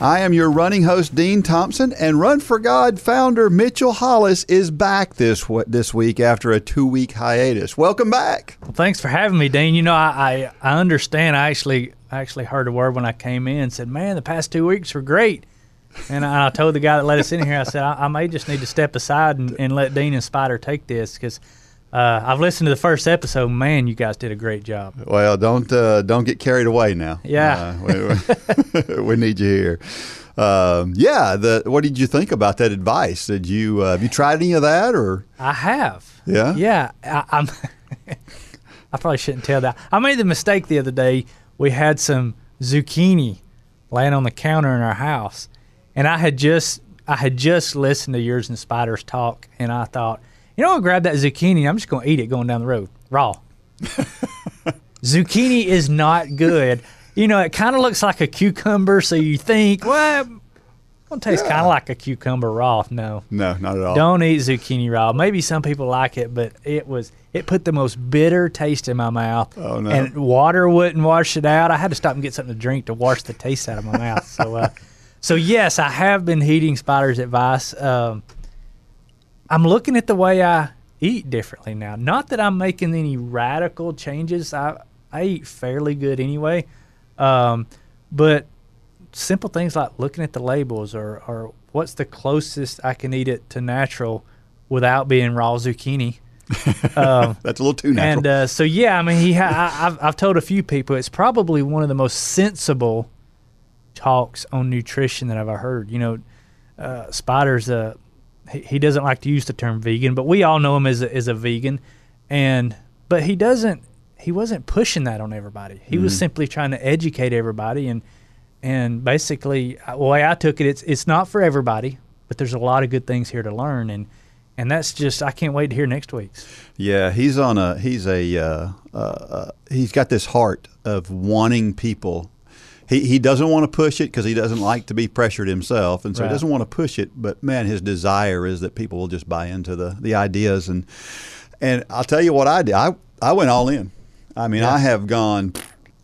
I am your running host, Dean Thompson, and Run for God founder Mitchell Hollis is back this this week after a two week hiatus. Welcome back. Well, thanks for having me, Dean. You know, I, I, I understand. I actually I actually heard a word when I came in and said, "Man, the past two weeks were great." And I, I told the guy that let us in here, I said, I, I may just need to step aside and, and let Dean and Spider take this because uh, I've listened to the first episode. Man, you guys did a great job. Well, don't uh, don't get carried away now. Yeah, uh, we, we, need you here. Um, yeah, the, what did you think about that advice? Did you uh, have you tried any of that or? I have. Yeah. Yeah, I, I'm. I probably shouldn't tell that. I made the mistake the other day. We had some zucchini laying on the counter in our house, and I had just I had just listened to yours and Spiders talk, and I thought you know, I'll grab that zucchini. I'm just going to eat it going down the road raw. zucchini is not good. You know, it kind of looks like a cucumber, so you think, well, it tastes yeah. kind of like a cucumber raw. No, no, not at all. Don't eat zucchini raw. Maybe some people like it, but it was it put the most bitter taste in my mouth. Oh no! And water wouldn't wash it out. I had to stop and get something to drink to wash the taste out of my mouth. So, uh, so yes, I have been heeding Spider's advice. Um, I'm looking at the way I eat differently now. Not that I'm making any radical changes. I I eat fairly good anyway, um, but simple things like looking at the labels or or what's the closest I can eat it to natural without being raw zucchini. Um, That's a little too natural. And uh, so yeah, I mean, he ha- I, have I've told a few people it's probably one of the most sensible talks on nutrition that I've ever heard. You know, uh, Spider's a he, he doesn't like to use the term vegan, but we all know him as a, as a vegan, and but he doesn't he wasn't pushing that on everybody. He mm-hmm. was simply trying to educate everybody, and and basically uh, the way I took it, it's it's not for everybody, but there's a lot of good things here to learn, and and that's just I can't wait to hear next week's. Yeah, he's on a he's a uh, uh, uh he's got this heart of wanting people he, he doesn't want to push it because he doesn't like to be pressured himself, and so right. he doesn't want to push it. But man, his desire is that people will just buy into the the ideas and and I'll tell you what I did. I I went all in. I mean, yeah. I have gone.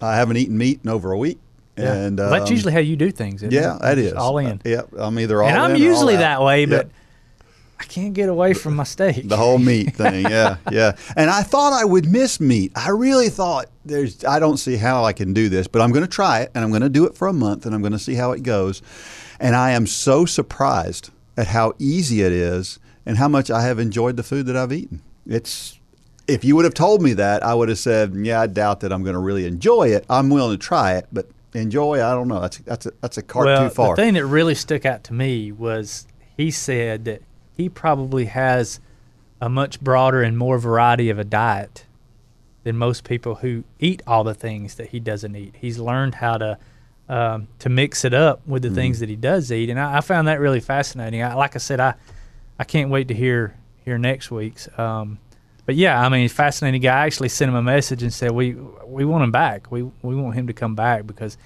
I haven't eaten meat in over a week. Yeah. And well, that's um, usually how you do things. yeah, it? that is all in. Uh, yeah, I'm either all in. and I'm usually that way, but I can't get away from my steak. The whole meat thing, yeah, yeah. And I thought I would miss meat. I really thought there's. I don't see how I can do this, but I'm going to try it, and I'm going to do it for a month, and I'm going to see how it goes. And I am so surprised at how easy it is, and how much I have enjoyed the food that I've eaten. It's. If you would have told me that, I would have said, "Yeah, I doubt that I'm going to really enjoy it. I'm willing to try it, but enjoy, I don't know. That's that's a, that's a cart well, too far." The thing that really stuck out to me was he said that he probably has a much broader and more variety of a diet than most people who eat all the things that he doesn't eat. He's learned how to um, to mix it up with the mm-hmm. things that he does eat, and I, I found that really fascinating. I, like I said, I I can't wait to hear hear next week's. Um, but yeah, I mean, fascinating guy. I actually sent him a message and said we we want him back. We we want him to come back because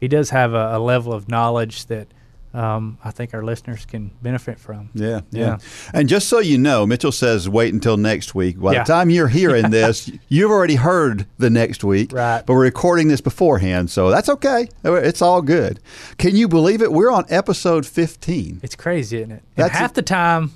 he does have a, a level of knowledge that um, I think our listeners can benefit from. Yeah, yeah, yeah, And just so you know, Mitchell says wait until next week. By yeah. the time you're hearing this, you've already heard the next week. Right. But we're recording this beforehand, so that's okay. It's all good. Can you believe it? We're on episode 15. It's crazy, isn't it? And half a, the time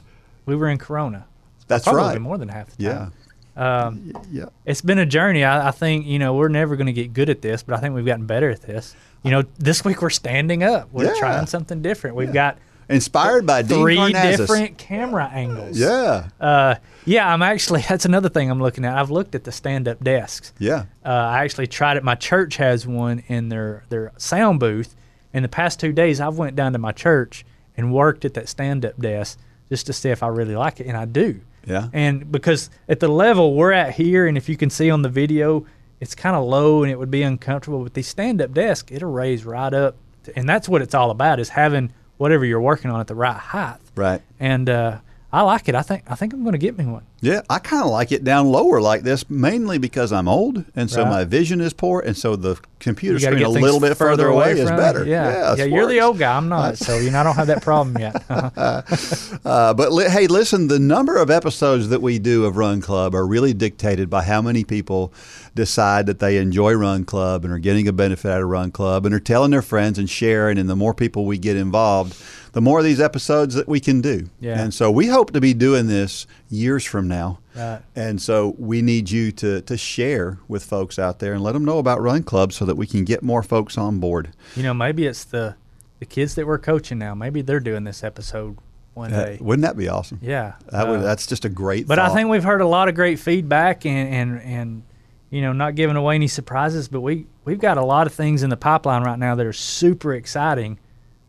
we were in Corona. That's Probably right. More than half the time. Yeah. Um, yeah. It's been a journey. I, I think you know we're never going to get good at this, but I think we've gotten better at this you know, this week we're standing up. We're yeah. trying something different. We've yeah. got inspired by three different camera angles. Yeah, uh, yeah. I'm actually that's another thing I'm looking at. I've looked at the stand-up desks. Yeah, uh, I actually tried it. My church has one in their their sound booth. In the past two days, I've went down to my church and worked at that stand-up desk just to see if I really like it, and I do. Yeah. And because at the level we're at here, and if you can see on the video, it's kind of low and it would be uncomfortable. But the stand up desk, it'll raise right up and that's what it's all about is having whatever you're working on at the right height. Right. And uh, I like it. I think I think I'm going to get me one. Yeah, I kind of like it down lower like this, mainly because I'm old, and so Right. my vision is poor, and so the computer screen a little bit further away, is from it. better. Yeah, yeah. you're the old guy. I'm not, so you know I don't have that problem yet. Uh, but li- hey, listen, the number of episodes that we do of Run Club are really dictated by how many people decide that they enjoy Run Club and are getting a benefit out of Run Club and are telling their friends and sharing. And the more people we get involved, the more of these episodes that we can do. Yeah. And so we hope to be doing this years from now. Right. And so we need you to, to share with folks out there and let them know about Run Club so that we can get more folks on board. you know, maybe it's the the kids that we're coaching now. Maybe they're doing this episode one Uh, day. wouldn't that be awesome? Yeah, That would, Uh, that's just a great But I think we've heard a lot of great feedback and, and, and you know, not giving away any surprises, but we, we've got a lot of things in the pipeline right now that are super exciting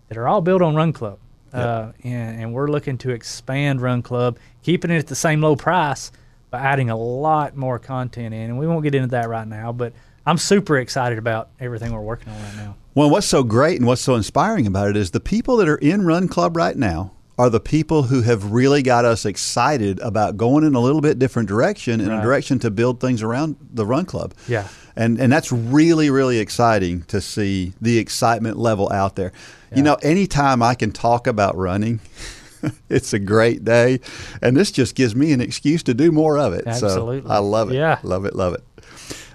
that are all built on Run Club. Uh, and, and we're looking to expand Run Club, keeping it at the same low price, but adding a lot more content in. And we won't get into that right now, but I'm super excited about everything we're working on right now. Well, what's so great and what's so inspiring about it is the people that are in Run Club right now are the people who have really got us excited about going in a little bit different direction, in a direction to build things around the Run Club. Yeah. And and that's really really exciting to see the excitement level out there. You Yeah. know, anytime I can talk about running, it's a great day, and this just gives me an excuse to do more of it. Absolutely. So I love it. Yeah. Love it, love it.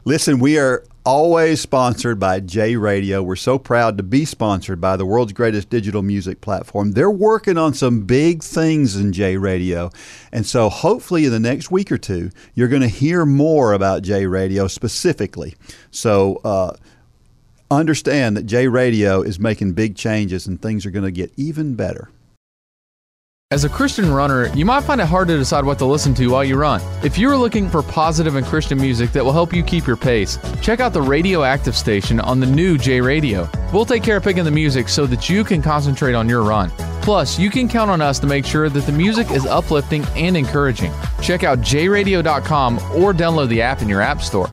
Listen, we are always sponsored by J Radio. We're so proud to be sponsored by the world's greatest digital music platform. They're working on some big things in J Radio. And so hopefully in the next week or two, you're going to hear more about J Radio specifically. So, uh, understand that J Radio is making big changes and things are going to get even better. As a Christian runner, you might find it hard to decide what to listen to while you run. If you are looking for positive and Christian music that will help you keep your pace, check out the Radioactive station on the new J Radio. We'll take care of picking the music so that you can concentrate on your run. Plus, you can count on us to make sure that the music is uplifting and encouraging. Check out jradio.com or download the app in your app store.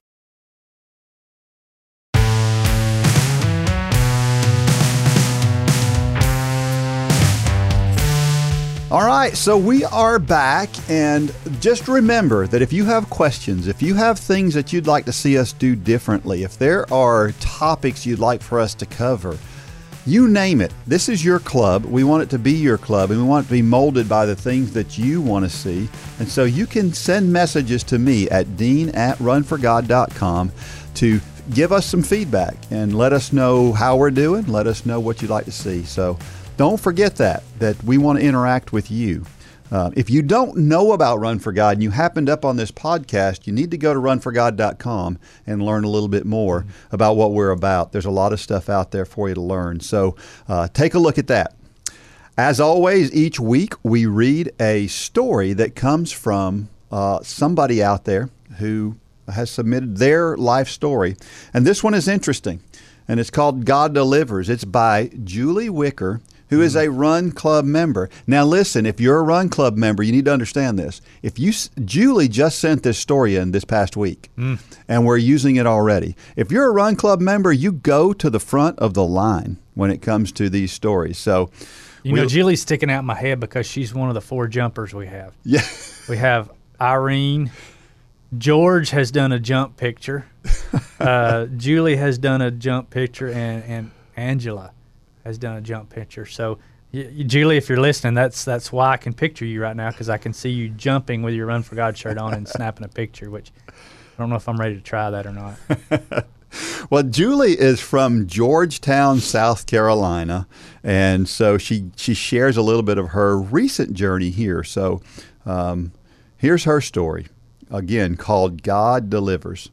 Right, so we are back, and just remember that if you have questions, if you have things that you'd like to see us do differently, if there are topics you'd like for us to cover, you name it. This is your club. We want it to be your club, and we want it to be molded by the things that you want to see. And so you can send messages to me at dean at runforgod.com to give us some feedback and let us know how we're doing. Let us know what you'd like to see. So don't forget that, that we want to interact with you. Uh, if you don't know about Run for God and you happened up on this podcast, you need to go to runforgod.com and learn a little bit more about what we're about. There's a lot of stuff out there for you to learn. So uh, take a look at that. As always, each week we read a story that comes from uh, somebody out there who has submitted their life story. And this one is interesting, and it's called God Delivers. It's by Julie Wicker, who is a Run Club member. Now, listen, if you're a Run Club member, you need to understand this. If you, Julie just sent this story in this past week, and we're using it already. If you're a Run Club member, you go to the front of the line when it comes to these stories. So, You know, Julie's sticking out in my head because she's one of the four jumpers we have. yeah. We have Irene. George has done a jump picture. Uh, Julie has done a jump picture, and, and Angela has done a jump picture. So, y- Julie, if you're listening, that's that's why I can picture you right now because I can see you jumping with your Run for God shirt on and snapping a picture. Which I don't know if I'm ready to try that or not. Well, Julie is from Georgetown, South Carolina, and so she she shares a little bit of her recent journey here. So, um, here's her story, again called "God Delivers."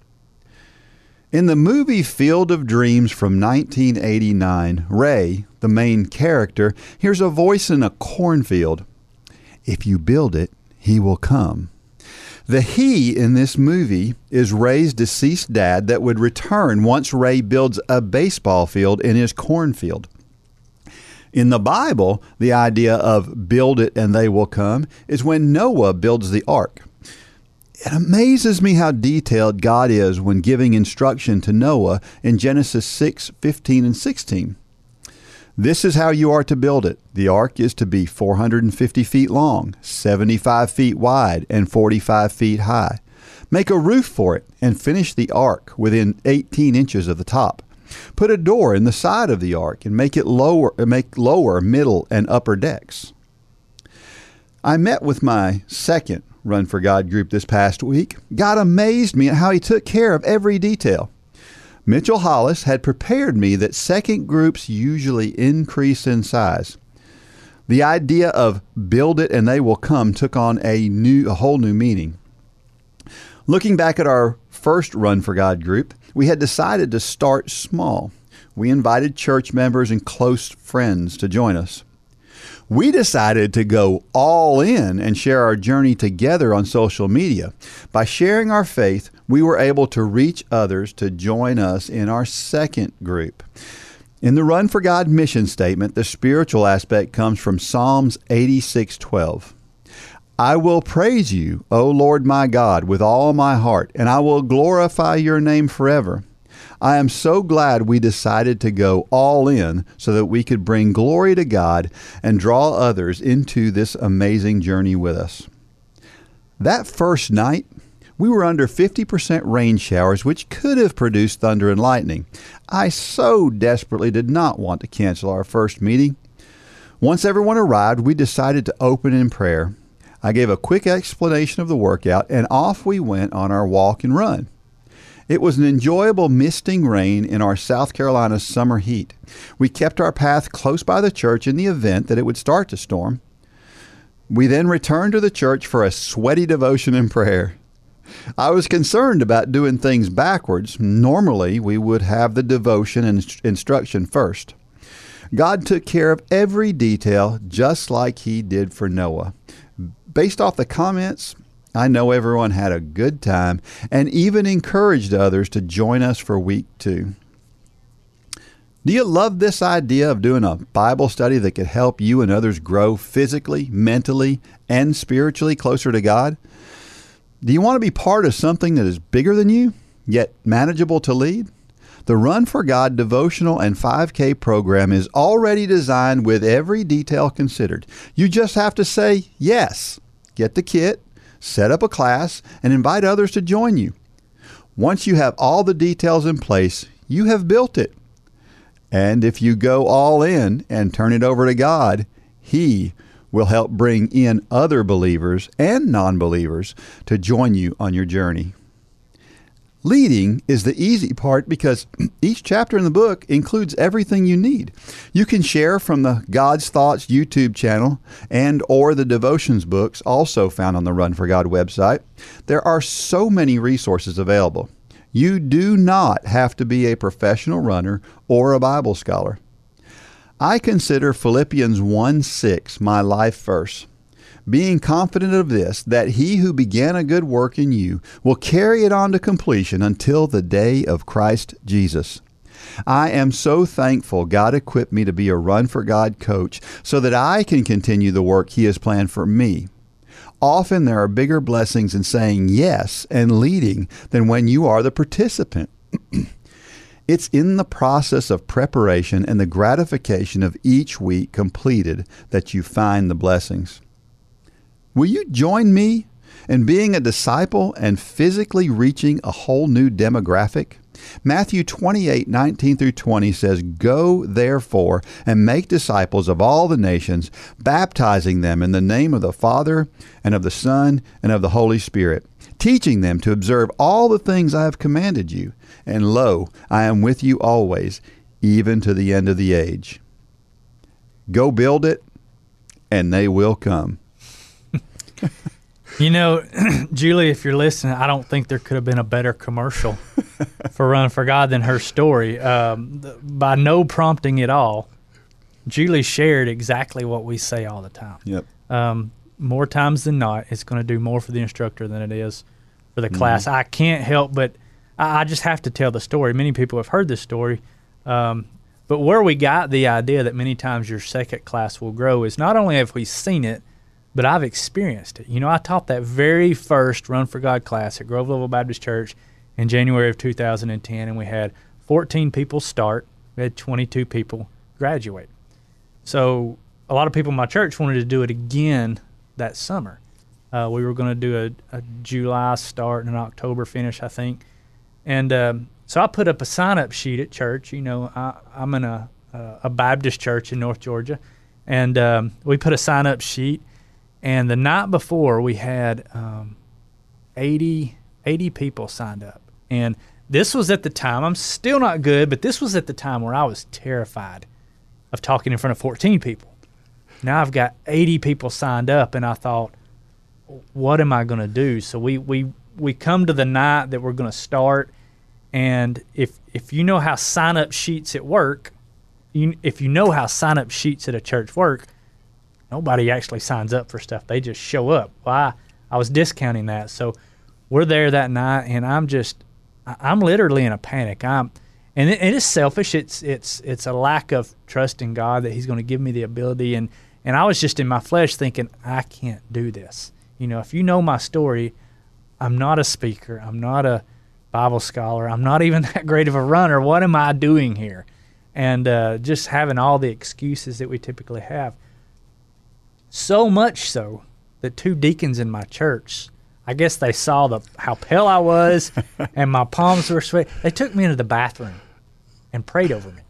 In the movie Field of Dreams from 1989, Ray, the main character, hears a voice in a cornfield. If you build it, he will come. The he in this movie is Ray's deceased dad that would return once Ray builds a baseball field in his cornfield. In the Bible, the idea of build it and they will come is when Noah builds the ark. It amazes me how detailed God is when giving instruction to Noah in Genesis 6 15 and 16. This is how you are to build it. The ark is to be 450 feet long, 75 feet wide, and 45 feet high. Make a roof for it and finish the ark within 18 inches of the top. Put a door in the side of the ark and make it lower make lower, middle, and upper decks. I met with my second Run for God group this past week. God amazed me at how he took care of every detail. Mitchell Hollis had prepared me that second groups usually increase in size. The idea of build it and they will come took on a new a whole new meaning. Looking back at our first Run for God group, we had decided to start small. We invited church members and close friends to join us. We decided to go all in and share our journey together on social media. By sharing our faith, we were able to reach others to join us in our second group. In the Run for God mission statement, the spiritual aspect comes from Psalms 86:12. I will praise you, O Lord my God, with all my heart, and I will glorify your name forever. I am so glad we decided to go all in so that we could bring glory to God and draw others into this amazing journey with us. That first night, we were under 50% rain showers, which could have produced thunder and lightning. I so desperately did not want to cancel our first meeting. Once everyone arrived, we decided to open in prayer. I gave a quick explanation of the workout, and off we went on our walk and run. It was an enjoyable misting rain in our South Carolina summer heat. We kept our path close by the church in the event that it would start to storm. We then returned to the church for a sweaty devotion and prayer. I was concerned about doing things backwards. Normally, we would have the devotion and instruction first. God took care of every detail just like He did for Noah based off the comments, I know everyone had a good time and even encouraged others to join us for week two. Do you love this idea of doing a Bible study that could help you and others grow physically, mentally, and spiritually closer to God? Do you want to be part of something that is bigger than you, yet manageable to lead? The Run for God devotional and 5K program is already designed with every detail considered. You just have to say yes. Get the kit, set up a class, and invite others to join you. Once you have all the details in place, you have built it. And if you go all in and turn it over to God, He will help bring in other believers and non believers to join you on your journey. Leading is the easy part because each chapter in the book includes everything you need. You can share from the God's Thoughts YouTube channel and or the devotions books also found on the Run for God website. There are so many resources available. You do not have to be a professional runner or a Bible scholar. I consider Philippians 1 6 my life verse being confident of this, that he who began a good work in you will carry it on to completion until the day of Christ Jesus. I am so thankful God equipped me to be a Run for God coach so that I can continue the work He has planned for me. Often there are bigger blessings in saying yes and leading than when you are the participant. it's in the process of preparation and the gratification of each week completed that you find the blessings. Will you join me in being a disciple and physically reaching a whole new demographic? Matthew 28 19 through 20 says, Go therefore and make disciples of all the nations, baptizing them in the name of the Father and of the Son and of the Holy Spirit, teaching them to observe all the things I have commanded you. And lo, I am with you always, even to the end of the age. Go build it, and they will come. You know, Julie, if you're listening, I don't think there could have been a better commercial for Run for God than her story. Um, by no prompting at all, Julie shared exactly what we say all the time. Yep. Um, more times than not, it's going to do more for the instructor than it is for the mm-hmm. class. I can't help but I, I, just have to tell the story. Many people have heard this story. Um, but where we got the idea that many times your second class will grow is not only have we seen it, but I've experienced it. You know, I taught that very first Run for God class at Grove Level Baptist Church in January of 2010, and we had 14 people start. We had 22 people graduate. so a lot of people in my church wanted to do it again that summer. Uh, we were going to do a, a, July start and an October finish, I think. And um, so I put up a sign up sheet at church. You know, I, am in a, a Baptist church in North Georgia. And um, we put a sign up sheet. And the night before, we had um, 80, 80 people signed up. And this was at the time, I'm still not good, but this was at the time where I was terrified of talking in front of 14 people. Now I've got 80 people signed up, and I thought, what am I going to do? So we we we come to the night that we're going to start, and if if you know how sign up sheets at work, you, if you know how sign up sheets at a church work, nobody actually signs up for stuff. They just show up. Well, I, I was discounting that. So we're there that night, and I'm just I'm literally in a panic. I'm and it, it is selfish. It's it's it's a lack of trust in God that He's going to give me the ability and and I was just in my flesh thinking I can't do this. You know, if you know my story, I'm not a speaker. I'm not a Bible scholar. I'm not even that great of a runner. What am I doing here? And uh, just having all the excuses that we typically have. So much so that two deacons in my church, I guess they saw the how pale I was and my palms were sweaty. They took me into the bathroom and prayed over me.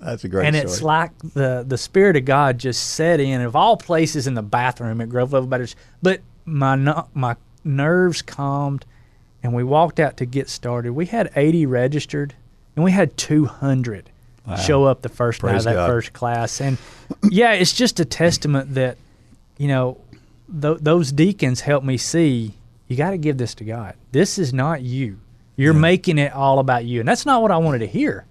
That's a great and story. it's like the the spirit of God just set in of all places in the bathroom at Grove Level Baptist. But my my nerves calmed, and we walked out to get started. We had 80 registered, and we had 200 wow. show up the first Praise night of that God. first class. And yeah, it's just a testament that you know th- those deacons helped me see you got to give this to God. This is not you. You're yeah. making it all about you, and that's not what I wanted to hear.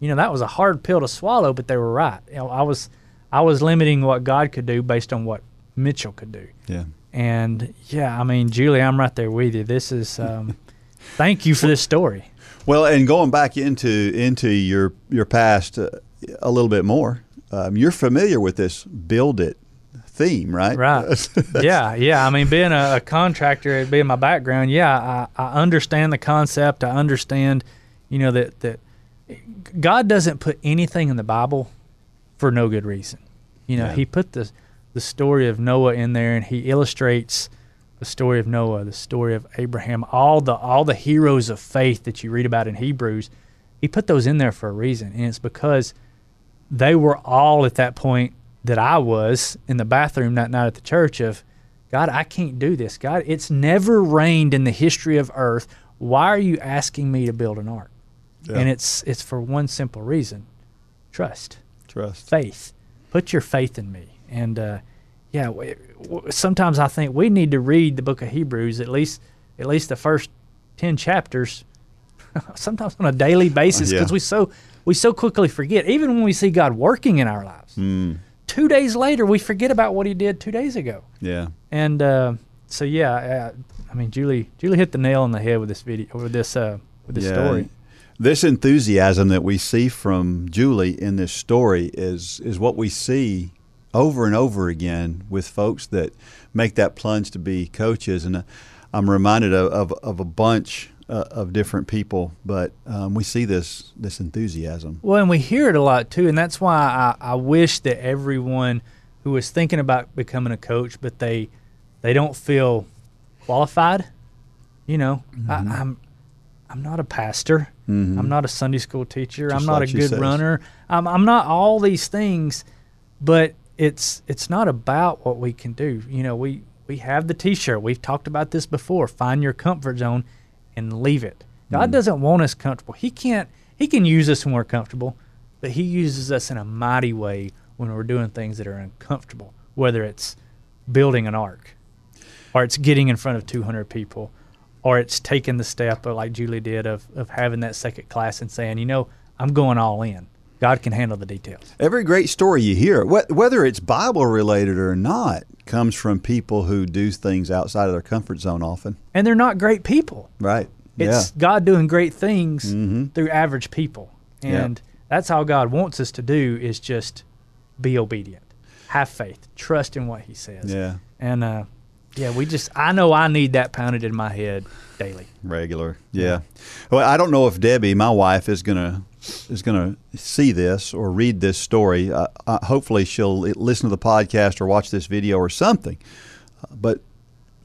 You know, that was a hard pill to swallow, but they were right. You know, I was I was limiting what God could do based on what Mitchell could do. Yeah. And yeah, I mean, Julie, I'm right there with you. This is, um, thank you for this story. Well, and going back into into your your past uh, a little bit more, um, you're familiar with this build it theme, right? Right. yeah, yeah. I mean, being a, a, contractor, being my background, yeah, I, I understand the concept. I understand, you know, that that God doesn't put anything in the Bible for no good reason. You know, yeah. He put the the story of Noah in there, and he illustrates the story of Noah, the story of Abraham, all the all the heroes of faith that you read about in Hebrews. He put those in there for a reason, and it's because they were all at that point that I was in the bathroom that night at the church of God, I can't do this. God, it's never rained in the history of earth. Why are you asking me to build an ark? Yeah. And it's it's for one simple reason. Trust. Trust. Faith. Put your faith in me. And uh, yeah, sometimes I think we need to read the book of Hebrews at least at least the first ten chapters, sometimes on a daily basis, because yeah. we so we so quickly forget. Even when we see God working in our lives, mm. Two days later we forget about what He did two days ago. Yeah, and uh, so yeah, uh, I mean Julie Julie hit the nail on the head with this video with this uh, with this yeah. story this enthusiasm that we see from Julie in this story is is what we see over and over again with folks that make that plunge to be coaches. And uh, I'm reminded of, of, of a bunch uh, of different people, but um, we see this this enthusiasm. Well, and we hear it a lot too, and that's why I, I wish that everyone who is thinking about becoming a coach, but they they don't feel qualified. You know, mm-hmm. I, I'm I'm not a pastor. Mm-hmm. I'm not a Sunday school teacher. Just I'm not like a good says. runner. I'm, I'm not all these things, but it's it's not about what we can do. You know, we we have the T-shirt. We've talked about this before. Find your comfort zone and leave it. God mm. doesn't want us comfortable. He can't. He can use us when we're comfortable, but He uses us in a mighty way when we're doing things that are uncomfortable. Whether it's building an ark, or it's getting in front of 200 people, or it's taking the step like Julie did of, of having that second class and saying, you know, I'm going all in. God can handle the details. Every great story you hear, whether it's Bible related or not, comes from people who do things outside of their comfort zone often. And they're not great people. Right. It's yeah. God doing great things mm-hmm. through average people. And yeah. that's how God wants us to do is just be obedient. Have faith. Trust in what he says. Yeah. And uh, yeah, we just I know I need that pounded in my head daily. Regular. Yeah. Well, I don't know if Debbie, my wife, is going to is going to see this or read this story, uh, uh, hopefully she'll listen to the podcast or watch this video or something. Uh, but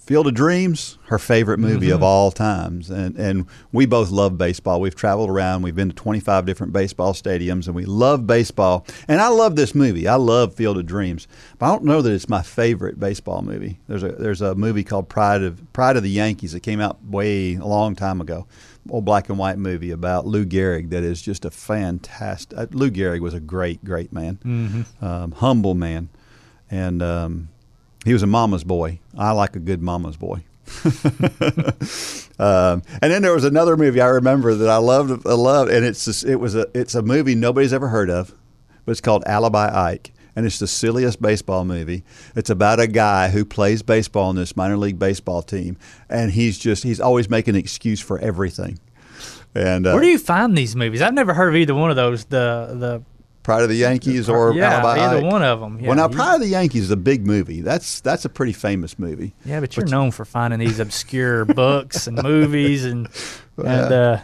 Field of Dreams, her favorite movie mm-hmm. of all times, and and we both love baseball. We've traveled around. We've been to 25 different baseball stadiums, and we love baseball. And I love this movie. I love Field of Dreams, but I don't know that it's my favorite baseball movie. There's a there's a movie called Pride of Pride of the Yankees that came out way a long time ago, old black and white movie about Lou Gehrig that is just a fantastic. Uh, Lou Gehrig was a great great man, mm-hmm. um, humble man, and. Um, he was a mama's boy. I like a good mama's boy. um, and then there was another movie I remember that I loved. I loved, and it's just, it was a it's a movie nobody's ever heard of, but it's called Alibi Ike, and it's the silliest baseball movie. It's about a guy who plays baseball in this minor league baseball team, and he's just he's always making an excuse for everything. And uh, where do you find these movies? I've never heard of either one of those. The the Pride of the Yankees or yeah, Alibi either Ike. one of them. Yeah, well, now Pride of the Yankees is a big movie. That's that's a pretty famous movie. Yeah, but you're but known for finding these obscure books and movies and and. Uh,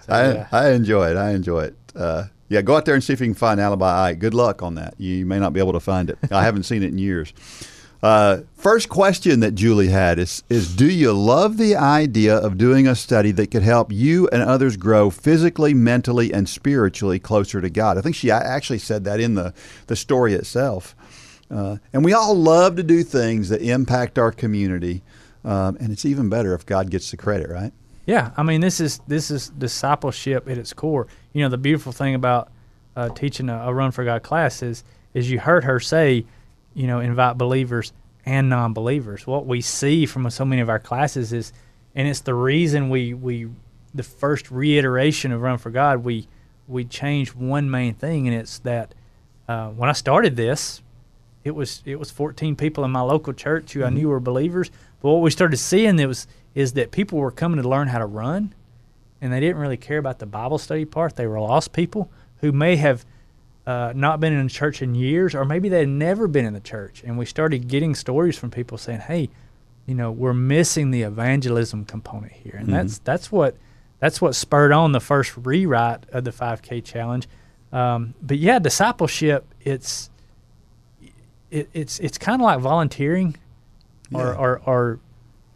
so, I yeah. I enjoy it. I enjoy it. Uh, yeah, go out there and see if you can find Alibi Ike. Good luck on that. You may not be able to find it. I haven't seen it in years. Uh, first question that Julie had is, is Do you love the idea of doing a study that could help you and others grow physically, mentally, and spiritually closer to God? I think she actually said that in the, the story itself. Uh, and we all love to do things that impact our community. Um, and it's even better if God gets the credit, right? Yeah, I mean this is this is discipleship at its core. You know, the beautiful thing about uh, teaching a, a Run for God class is is you heard her say, you know, invite believers and non-believers. What we see from so many of our classes is, and it's the reason we we the first reiteration of Run for God we we changed one main thing, and it's that uh, when I started this, it was it was 14 people in my local church who mm-hmm. I knew were believers. But what we started seeing it was is that people were coming to learn how to run, and they didn't really care about the Bible study part. They were lost people who may have uh, not been in church in years, or maybe they had never been in the church. And we started getting stories from people saying, "Hey, you know, we're missing the evangelism component here," and mm-hmm. that's that's what that's what spurred on the first rewrite of the 5K challenge. Um, but yeah, discipleship it's it, it's it's kind of like volunteering, yeah. or, or or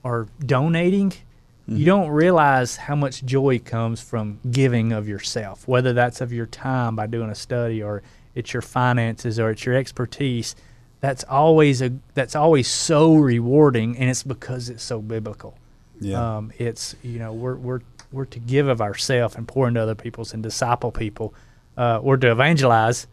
or donating. Mm-hmm. You don't realize how much joy comes from giving of yourself, whether that's of your time by doing a study or it's your finances or it's your expertise. That's always a that's always so rewarding, and it's because it's so biblical. Yeah, um, it's you know we're we're we're to give of ourself and pour into other people's and disciple people. Uh, we're to evangelize,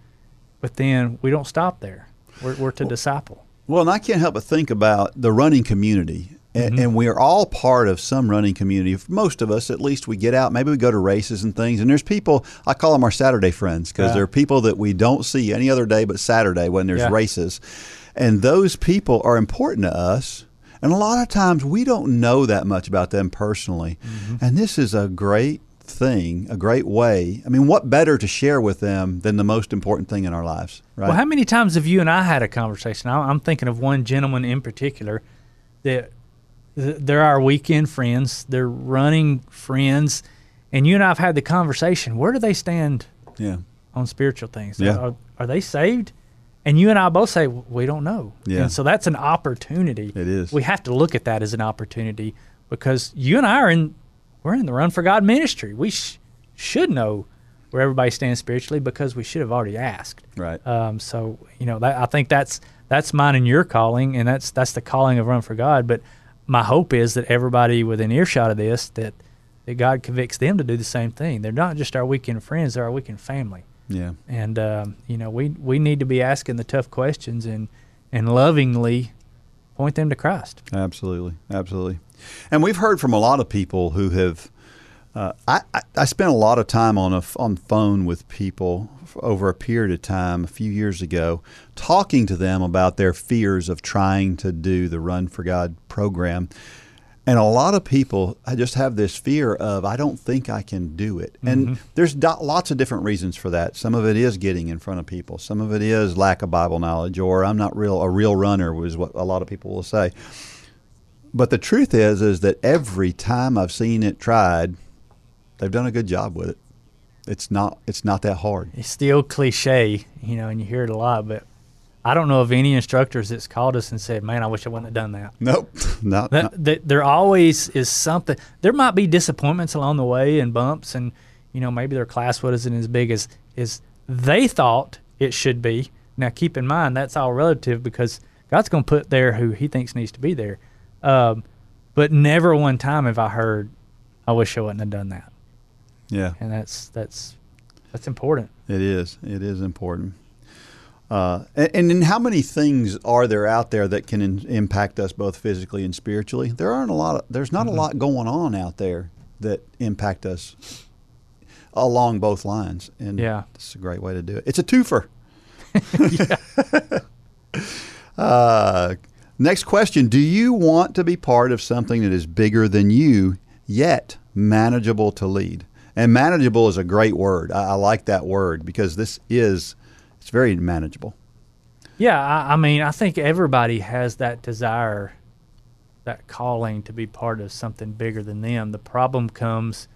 but then we don't stop there. We're, we're to well, disciple. Well, and I can't help but think about the running community mm-hmm. and, we are all part of some running community. Most of us, at least, we get out. Maybe we go to races and things. And there's people. I call them our Saturday friends because yeah. they're people that we don't see any other day but Saturday when there's yeah. races. And those people are important to us. And a lot of times we don't know that much about them personally. Mm-hmm. And this is a great thing, a great way. I mean, what better to share with them than the most important thing in our lives, right? Well, how many times have you and I had a conversation? I'm thinking of one gentleman in particular that they're our weekend friends. They're running friends, and you and I have had the conversation. Where do they stand? Yeah. On spiritual things. Yeah. Are, are they saved? And you and I both say we don't know. Yeah. And so that's an opportunity. It is. We have to look at that as an opportunity because you and I are in. We're in the Run for God ministry. We sh- should know where everybody stands spiritually because we should have already asked. Right. Um, so you know, that, I think that's that's mine and your calling, and that's that's the calling of Run for God. But my hope is that everybody within earshot of this that that God convicts them to do the same thing. They're not just our weekend friends; they're our weekend family. Yeah. And um, you know, we we need to be asking the tough questions and and lovingly point them to Christ. Absolutely, absolutely. And we've heard from a lot of people who have. Uh, I, I, I spent a lot of time on a on phone with people over a period of time a few years ago, talking to them about their fears of trying to do the Run for God program. And a lot of people just have this fear of, I don't think I can do it. Mm-hmm. And there's do- lots of different reasons for that. Some of it is getting in front of people. Some of it is lack of Bible knowledge, or I'm not real a real runner, was what a lot of people will say. But the truth is, is that every time I've seen it tried, they've done a good job with it. It's not. It's not that hard. It's still cliche, you know, and you hear it a lot, but I don't know of any instructors that's called us and said, "Man, I wish I wouldn't have done that." Nope. No. That, no. that there always is something. There might be disappointments along the way and bumps, and you know maybe their class wasn't as big as as they thought it should be. Now, keep in mind that's all relative because God's going to put there who He thinks needs to be there. Um, but never one time have I heard, "I wish I wouldn't have done that," Yeah. and that's that's that's important. It is. It is important. Uh, and, how many things are there out there that can in, impact us both physically and spiritually? There aren't a lot. Of, there's not a lot going on out there that impact us along both lines. And Yeah. it's a great way to do it. It's a twofer. uh, next question: Do you want to be part of something that is bigger than you, yet manageable to lead? And manageable is a great word. I, I like that word because this is it's very manageable. Yeah, I, I mean, I think everybody has that desire, that calling to be part of something bigger than them. The problem comes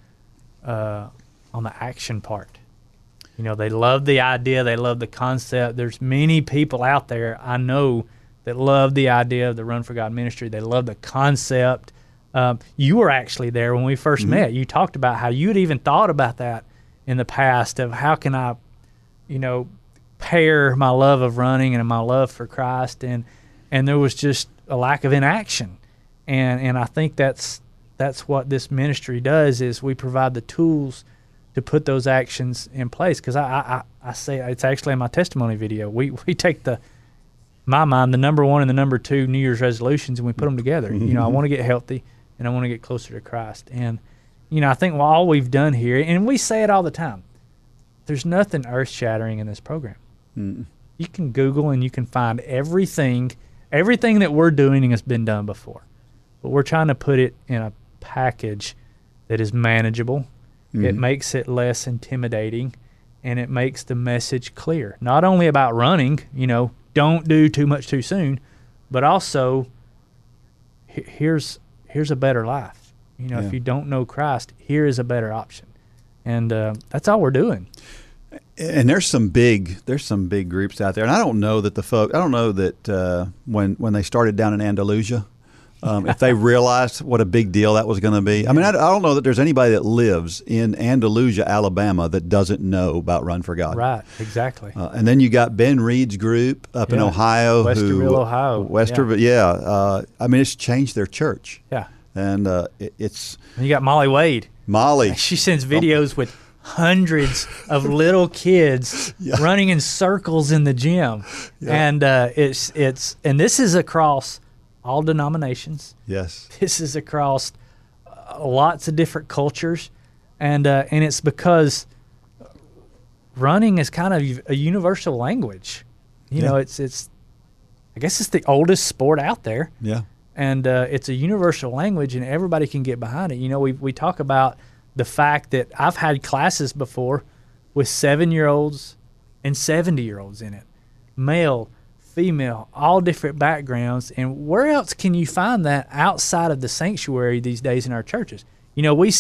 uh, on the action part. You know, they love the idea, they love the concept. There's many people out there I know that love the idea of the Run for God ministry. They love the concept. Um, you were actually there when we 1st met. You talked about how you had even thought about that in the past of how can I, you know, pair my love of running and my love for Christ and and there was just a lack of inaction. And and I think that's that's what this ministry does is we provide the tools to put those actions in place because I, I, I I say it's actually in my testimony video. We we take the my mind the number one and the number two New Year's resolutions and we put them together. You know, I want to get healthy and I want to get closer to Christ. And you know, I think all we've done here, and we say it all the time. There's nothing earth shattering in this program. You can Google and you can find everything, everything that we're doing has been done before, but we're trying to put it in a package that is manageable. It mm-hmm. makes it less intimidating, and it makes the message clear. Not only about running, you know, don't do too much too soon, but also here's here's a better life. You know, Yeah. if you don't know Christ, here is a better option, and uh, that's all we're doing. and there's some big there's some big groups out there, and I don't know that the folk I don't know that uh, when when they started down in Andalusia, um, if they realized what a big deal that was going to be. I mean, I, I don't know that there's anybody that lives in Andalusia, Alabama, that doesn't know about Run for God. Right, exactly. Uh, and then you got Ben Reed's group up in Ohio, Westerville, who, Ohio. Westerville, yeah. uh, I mean, it's changed their church, yeah. and uh, it, it's And you got Molly Wade. Molly. She sends videos with hundreds of little kids running in circles in the gym, and uh, it's it's and this is across all denominations. Yes, This is across uh, lots of different cultures, and uh, and it's because running is kind of a universal language. You Yeah. know, it's it's I guess it's the oldest sport out there yeah, and uh, it's a universal language, and everybody can get behind it. You know, we we talk about the fact that I've had classes before with seven year olds and seventy year olds in it, male, female, all different backgrounds. And where else can you find that outside of the sanctuary these days in our churches? You know, we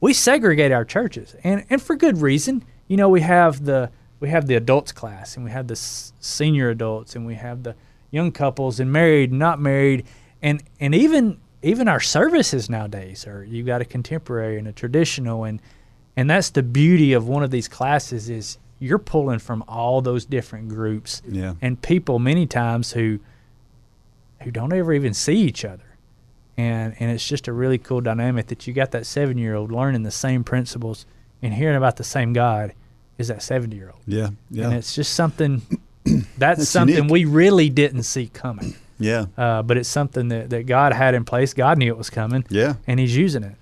we segregate our churches, and and for good reason. You know, we have the we have the adults class, and we have the s- senior adults, and we have the young couples, and married, not married, and and even even our services nowadays are you got a contemporary and a traditional, and and that's the beauty of one of these classes is you're pulling from all those different groups Yeah. and people many times who who don't ever even see each other. And and it's just a really cool dynamic that you got that seven year old learning the same principles and hearing about the same God is that seventy year old yeah, yeah, and it's just something that's, That's something unique. we really didn't see coming. Yeah, uh, but it's something that, that God had in place. God knew it was coming. Yeah. and he's using it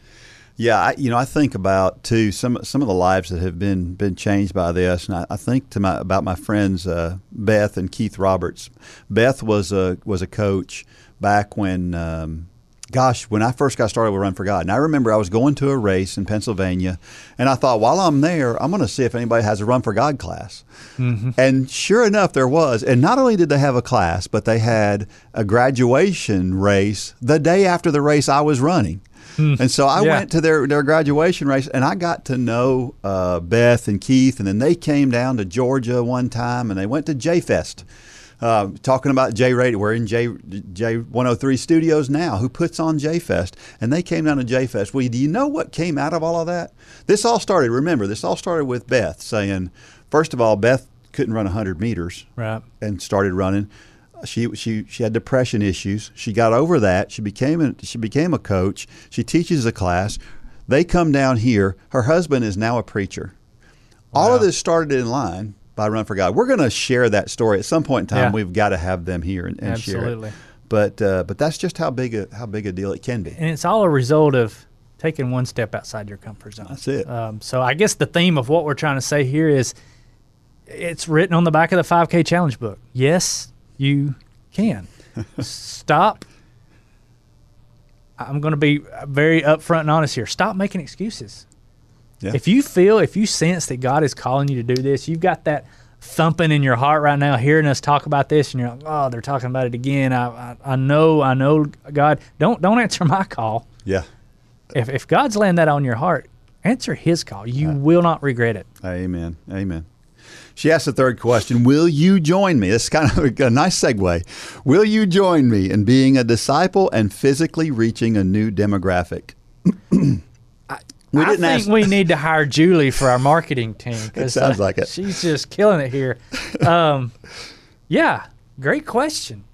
Yeah, I, you know, I think about too some some of the lives that have been been changed by this, and I, I think to my about my friends uh, Beth and Keith Roberts. Beth was a was a coach back when um, gosh, when I first got started with Run for God, and I remember I was going to a race in Pennsylvania, and I thought, while I'm there, I'm going to see if anybody has a Run for God class. Mm-hmm. And sure enough, there was. And not only did they have a class, but they had a graduation race the day after the race I was running. Mm. And so I yeah. went to their, their graduation race and I got to know uh, Beth and Keith. And then they came down to Georgia one time and they went to J Fest uh, talking about J Radio. We're in J J 103 studios now. Who puts on J Fest? And they came down to J Fest. Well, do you know what came out of all of that? This all started. Remember, this all started with Beth saying, first of all, Beth couldn't run 100 meters, right, and started running. She, she she had depression issues. She got over that. She became a, she became a coach. She teaches a class. They come down here. Her husband is now a preacher. Wow. All of this started in line by Run for God. We're going to share that story at some point in time. Yeah. We've got to have them here and, and share it. But uh, but that's just how big a how big a deal it can be. And it's all a result of taking one step outside your comfort zone. That's it. Um, so I guess the theme of what we're trying to say here is, it's written on the back of the 5K challenge book. Yes, you can. Stop. I'm going to be very upfront and honest here. Stop making excuses. Yeah. If you feel, if you sense that God is calling you to do this, you've got that thumping in your heart right now, hearing us talk about this, and you're like, oh, they're talking about it again. I, I, I know, I know, God. Don't don't answer my call. Yeah. If if God's laying that on your heart, answer His call. You will not regret it. Amen. Amen. She asked the third question Will you join me? This is kind of a, nice segue. Will you join me in being a disciple and physically reaching a new demographic? We I think ask. we need to hire Julie for our marketing team. it sounds uh, like it. She's just killing it here. Um, yeah, great question.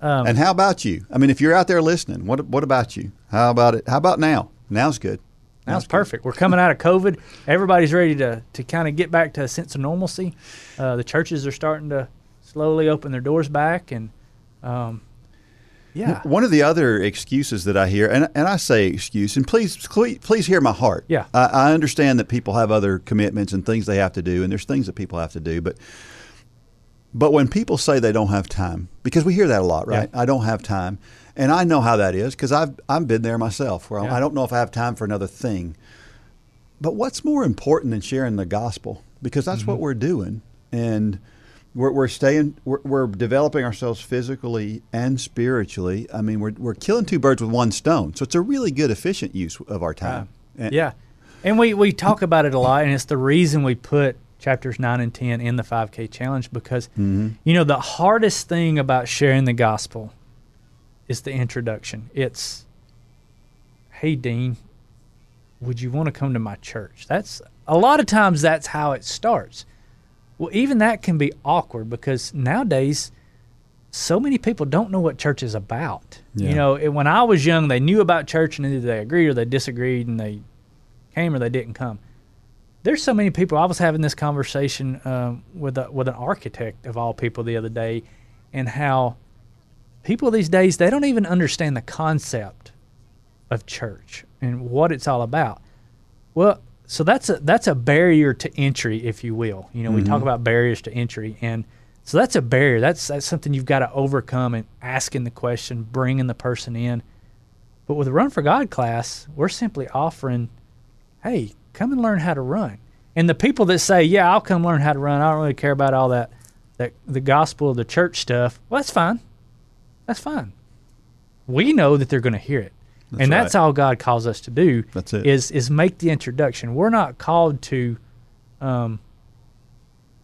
Um, and how about you? I mean, if you're out there listening, what what about you? How about it? How about now? Now's good. Now's perfect. We're coming out of COVID. Everybody's ready to to kind of get back to a sense of normalcy. Uh, the churches are starting to slowly open their doors back, and um, yeah. One of the other excuses that I hear, and, and I say excuse, and please, please hear my heart. Yeah. I, I understand that people have other commitments and things they have to do, and there's things that people have to do, but but when people say they don't have time, because we hear that a lot, right? Yeah. I don't have time, and I know how that is because I've I've been there myself, where yeah. I don't know if I have time for another thing. But what's more important than sharing the gospel? Because that's mm-hmm. what we're doing, and we're, we're staying we're, we're, developing ourselves physically and spiritually i mean we're, we're killing two birds with one stone so it's a really good efficient use of our time uh, and, yeah and we, we talk about it a lot and it's the reason we put chapters 9 and 10 in the 5k challenge because mm-hmm. you know the hardest thing about sharing the gospel is the introduction it's hey dean would you want to come to my church that's a lot of times that's how it starts well, even that can be awkward because nowadays, so many people don't know what church is about. Yeah. You know, when I was young, they knew about church and either they agreed or they disagreed and they came or they didn't come. There's so many people. I was having this conversation um, with a, with an architect of all people the other day, and how people these days they don't even understand the concept of church and what it's all about. Well, so that's a that's a barrier to entry, if you will. You know, mm-hmm. we talk mm-hmm. about barriers to entry, and so that's a barrier. That's that's something you've got to overcome and asking the question, bringing the person in. But with the Run for God class, we're simply offering, hey, come and learn how to run. And the people that say, yeah, I'll come learn how to run. I don't really care about all that, that the gospel of the church stuff. Well, that's fine. That's fine. We know that they're going to hear it. That's and that's right. all God calls us to do. That's it. Is is make the introduction. We're not called to um,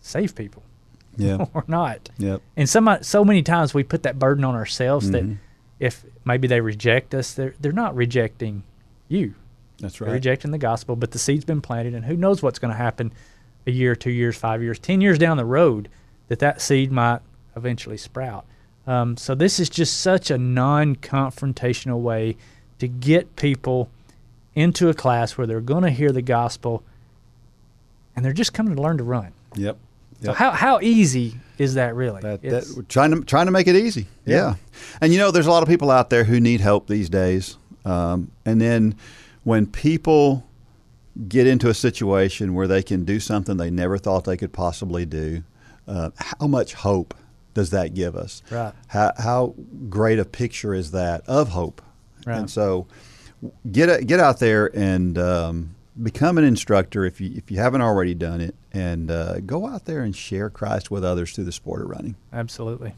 save people. Yeah, we're not. Yep. And some so many times we put that burden on ourselves mm-hmm. that if maybe they reject us, they're they're not rejecting you. That's right. They're rejecting the gospel, but the seed's been planted, and who knows what's going to happen a year, two years, five years, ten years down the road that that seed might eventually sprout. Um, so this is just such a non-confrontational way to get people into a class where they're going to hear the gospel and they're just coming to learn to run. Yep. yep. So how how easy is that really? That, that, trying to trying to make it easy. Yeah. yeah. And you know, there's a lot of people out there who need help these days. Um, and then when people get into a situation where they can do something they never thought they could possibly do, uh, how much hope does that give us? Right. How, how great a picture is that of hope? Right. And so get a, get out there and um, become an instructor if you if you haven't already done it, and uh, go out there and share Christ with others through the sport of running. Absolutely.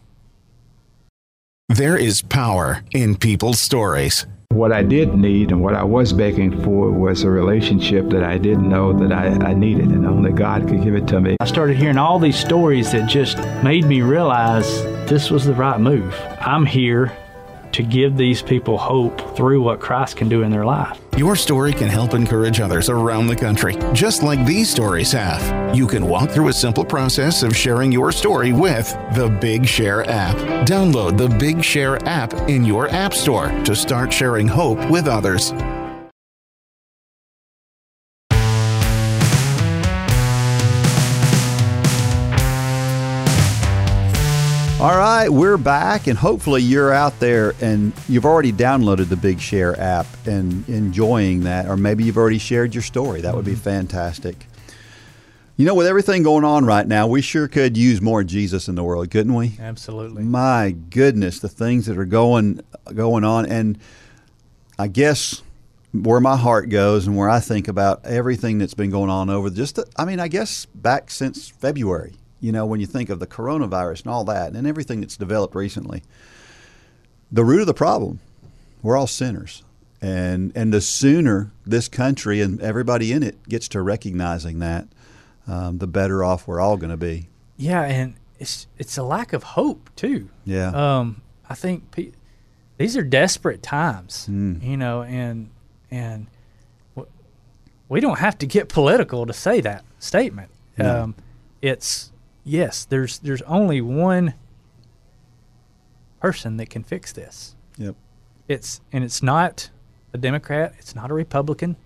There is power in people's stories. What I did need and what I was begging for was a relationship that I didn't know that I, I needed, and only God could give it to me. I started hearing all these stories that just made me realize this was the right move. I'm here to give these people hope through what Christ can do in their life. Your story can help encourage others around the country, just like these stories have. You can walk through a simple process of sharing your story with the Big Share app. Download the Big Share app in your App Store to start sharing hope with others. All right, we're back, and hopefully you're out there and you've already downloaded the Big Share app and enjoying that, or maybe you've already shared your story. That would be mm-hmm. fantastic. You know, with everything going on right now, we sure could use more Jesus in the world, couldn't we? Absolutely. My goodness, the things that are going going on, and I guess where my heart goes and where I think about everything that's been going on over just, the, I mean, I guess back since February. You know, when you think of the coronavirus and all that, and everything that's developed recently, the root of the problem, we're all sinners, and and the sooner this country and everybody in it gets to recognizing that, um, the better off we're all going to be. Yeah, and it's it's a lack of hope too. Yeah. Um, I think pe- these are desperate times, Mm. you know, and and w- we don't have to get political to say that statement. No. Um, it's yes, there's there's only one person that can fix this. Yep. It's and it's not a Democrat. It's not a Republican.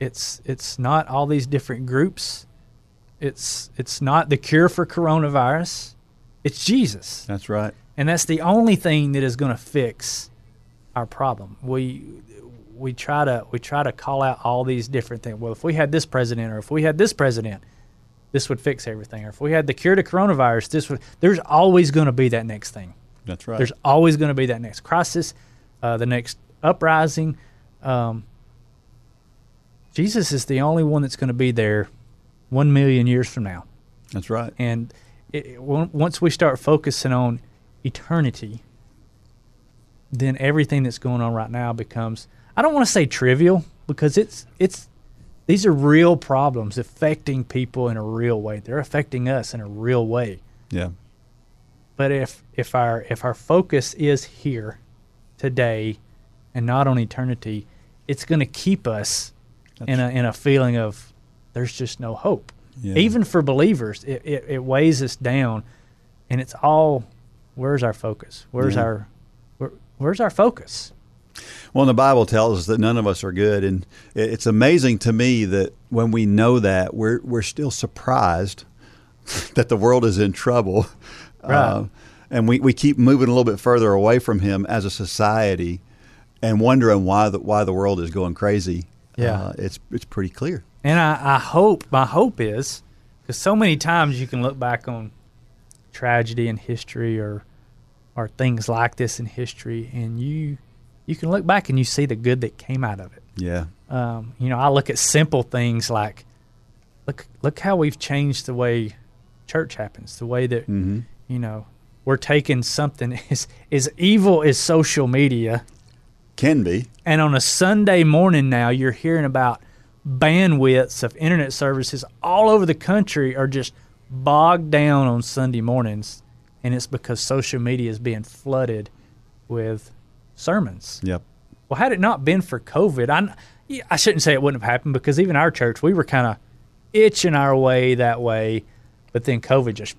It's it's not all these different groups. It's it's not the cure for coronavirus. It's Jesus, That's right. and that's the only thing that is going to fix our problem. We we try to we try to call out all these different things. Well, if we had this president, or if we had this president, this would fix everything. Or if we had the cure to coronavirus, this would. There's always going to be that next thing. That's right. There's always going to be that next crisis, uh, the next uprising. Um, Jesus is the only one that's going to be there one million years from now. That's right. And it, once we start focusing on eternity, then everything that's going on right now becomes I don't want to say trivial because it's it's these are real problems affecting people in a real way. They're affecting us in a real way. Yeah. But if if our if our focus is here today and not on eternity, it's going to keep us in a in a feeling of there's just no hope. Yeah. Even for believers, it, it, it weighs us down, and it's all where's our focus? Where's Yeah. our where, where's our focus? Well, the Bible tells us that none of us are good, and it's amazing to me that when we know that, we're we're still surprised that the world is in trouble, Right. Uh, and we, we keep moving a little bit further away from Him as a society, and wondering why the why the world is going crazy. Yeah. uh, it's it's pretty clear. And I, I hope, my hope is, because so many times you can look back on tragedy in history or or things like this in history, and you you can look back and you see the good that came out of it. Yeah, Um, you know, I look at simple things like look look how we've changed the way church happens, the way that hmm you know we're taking something as as evil as social media can be. and on a Sunday morning now, you're hearing about bandwidths of internet services all over the country are just bogged down on Sunday mornings. And it's because social media is being flooded with sermons. Yep. Well, had it not been for COVID, I, I shouldn't say it wouldn't have happened because even our church, we were kind of itching our way that way. But then COVID just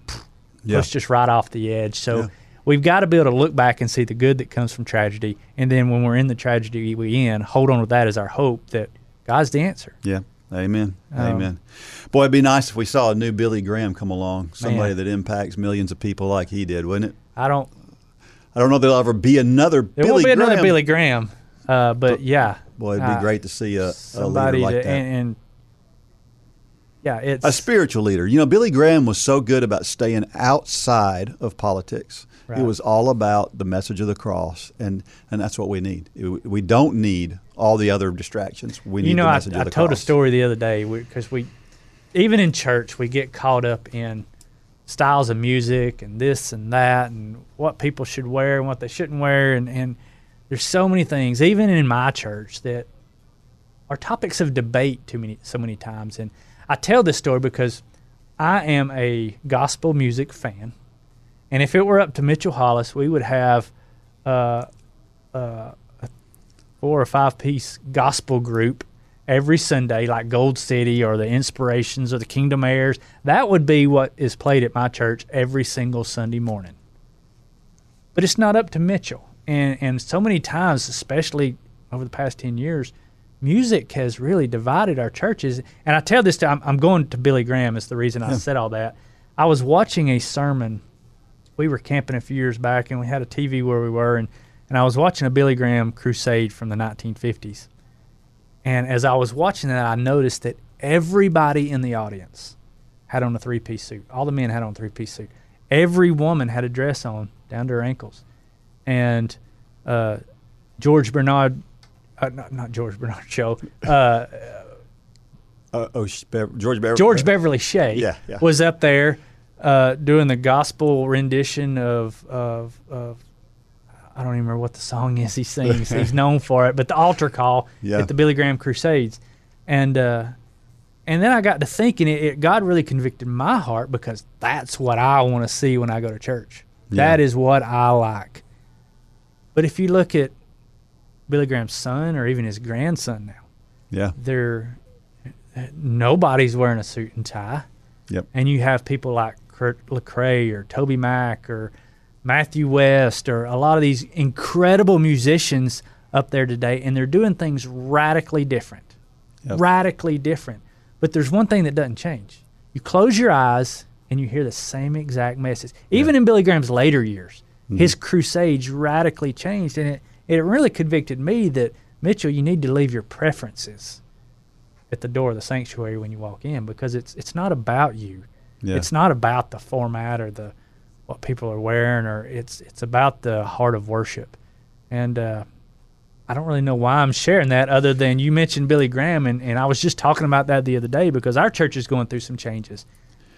Yeah. pushed us right off the edge. So Yeah. we've got to be able to look back and see the good that comes from tragedy. And then when we're in the tragedy we in, hold on to that as our hope that God's the answer. Yeah. Amen. Um, Amen. Boy, it'd be nice if we saw a new Billy Graham come along, somebody Man. that impacts millions of people like he did, wouldn't it? I don't, I don't know if there'll ever be another there Billy won't be another Graham. Billy Graham. Uh, but, yeah. Boy, it'd be uh, great to see a, a leader like to, that. And, and yeah, it's a spiritual leader. You know, Billy Graham was so good about staying outside of politics. Right. It was all about the message of the cross, and and that's what we need. We don't need all the other distractions. We need you know, the I, message I of the told cross. a story the other day because we, even in church, we get caught up in styles of music and this and that and what people should wear and what they shouldn't wear. And, and there's so many things even in my church that are topics of debate too many so many times. And I tell this story because I am a gospel music fan. And if it were up to Mitchell Hollis we would have uh, uh, a four or five piece gospel group every Sunday, like Gold City or the Inspirations or the Kingdom Heirs. That would be what is played at my church every single Sunday morning. But it's not up to Mitchell. And, and so many times, especially over the past 10 years, music has really divided our churches. And I tell this to, I'm, I'm going to Billy Graham, is the reason I said all that. I was watching a sermon. We were camping a few years back and we had a TV where we were, and, and I was watching a Billy Graham crusade from the 1950s. And as I was watching that, I noticed that everybody in the audience had on a three piece suit. All the men had on a three piece suit. Every woman had a dress on down to her ankles. And uh, George Bernard, uh, not, not George Bernard Shaw, uh, Uh, oh, Bev- George Beverly. George Beverly Shea Yeah, yeah. was up there uh, doing the gospel rendition of, of, of I don't even remember what the song is he sings. He's known for it, but the altar call Yeah. at the Billy Graham Crusades, and uh, and then I got to thinking, it, it God really convicted my heart because that's what I want to see when I go to church. Yeah. That is what I like. But if you look at Billy Graham's son or even his grandson now, Yeah. they're nobody's wearing a suit and tie. Yep. And you have people like Kurt Lecrae or Toby Mac or Matthew West or a lot of these incredible musicians up there today, and they're doing things radically different. Yep. Radically different. But there's one thing that doesn't change. You close your eyes and you hear the same exact message. Even in Billy Graham's later years, mm-hmm. his crusades radically changed, and it, it really convicted me that Mitchell, you need to leave your preferences at the door of the sanctuary when you walk in because it's it's not about you. Yeah. It's not about the format or the what people are wearing or it's it's about the heart of worship. And uh, I don't really know why I'm sharing that other than you mentioned Billy Graham and, and I was just talking about that the other day because our church is going through some changes.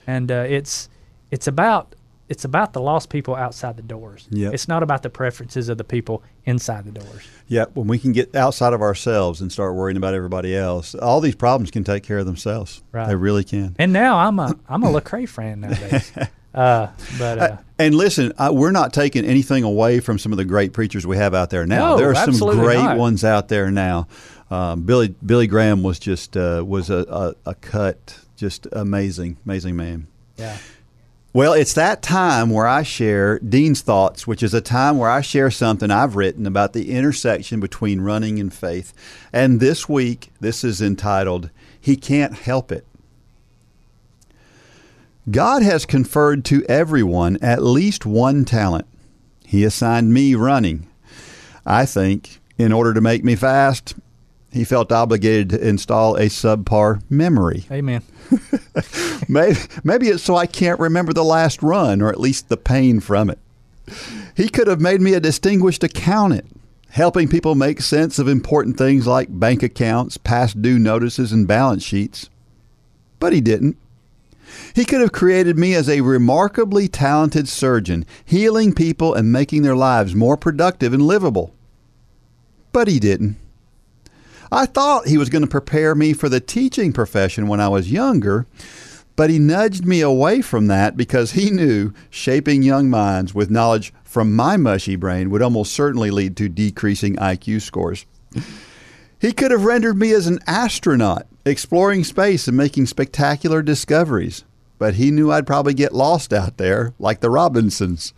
And uh, it's it's about it's about the lost people outside the doors. Yep. It's not about the preferences of the people inside the doors. Yeah, when we can get outside of ourselves and start worrying about everybody else, all these problems can take care of themselves. Right. They really can. And now I'm a I'm a Lecrae fan nowadays. Uh, but uh, And listen, I, we're not taking anything away from some of the great preachers we have out there now. No, there are some great not. ones out there now. Um, Billy Billy Graham was just uh, was a, a, a cut, just amazing, amazing man. yeah. Well, it's that time where I share Dean's thoughts, which is a time where I share something I've written about the intersection between running and faith. And this week, this is entitled, He Can't Help It. God has conferred to everyone at least one talent. He assigned me running. I think, in order to make me fast, he felt obligated to install a subpar memory. Amen. Maybe, maybe it's so I can't remember the last run or at least the pain from it. He could have made me a distinguished accountant, helping people make sense of important things like bank accounts, past due notices, and balance sheets. But he didn't. He could have created me as a remarkably talented surgeon, healing people and making their lives more productive and livable. But he didn't. I thought he was going to prepare me for the teaching profession when I was younger, but he nudged me away from that because he knew shaping young minds with knowledge from my mushy brain would almost certainly lead to decreasing IQ scores. He could have rendered me as an astronaut, exploring space and making spectacular discoveries, but he knew I'd probably get lost out there like the Robinsons.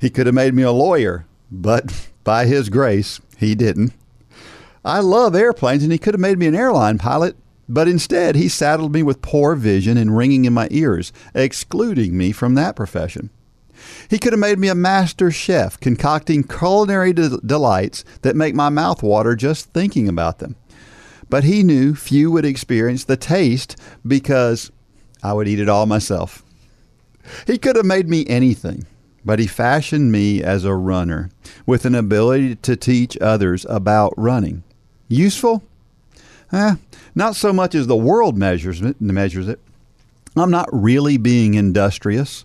He could have made me a lawyer, but by his grace, he didn't. I love airplanes, and he could have made me an airline pilot, but instead he saddled me with poor vision and ringing in my ears, excluding me from that profession. He could have made me a master chef, concocting culinary de- delights that make my mouth water just thinking about them. But he knew few would experience the taste because I would eat it all myself. He could have made me anything, but he fashioned me as a runner with an ability to teach others about running. Useful? Eh, not so much as the world measures it, measures it. I'm not really being industrious.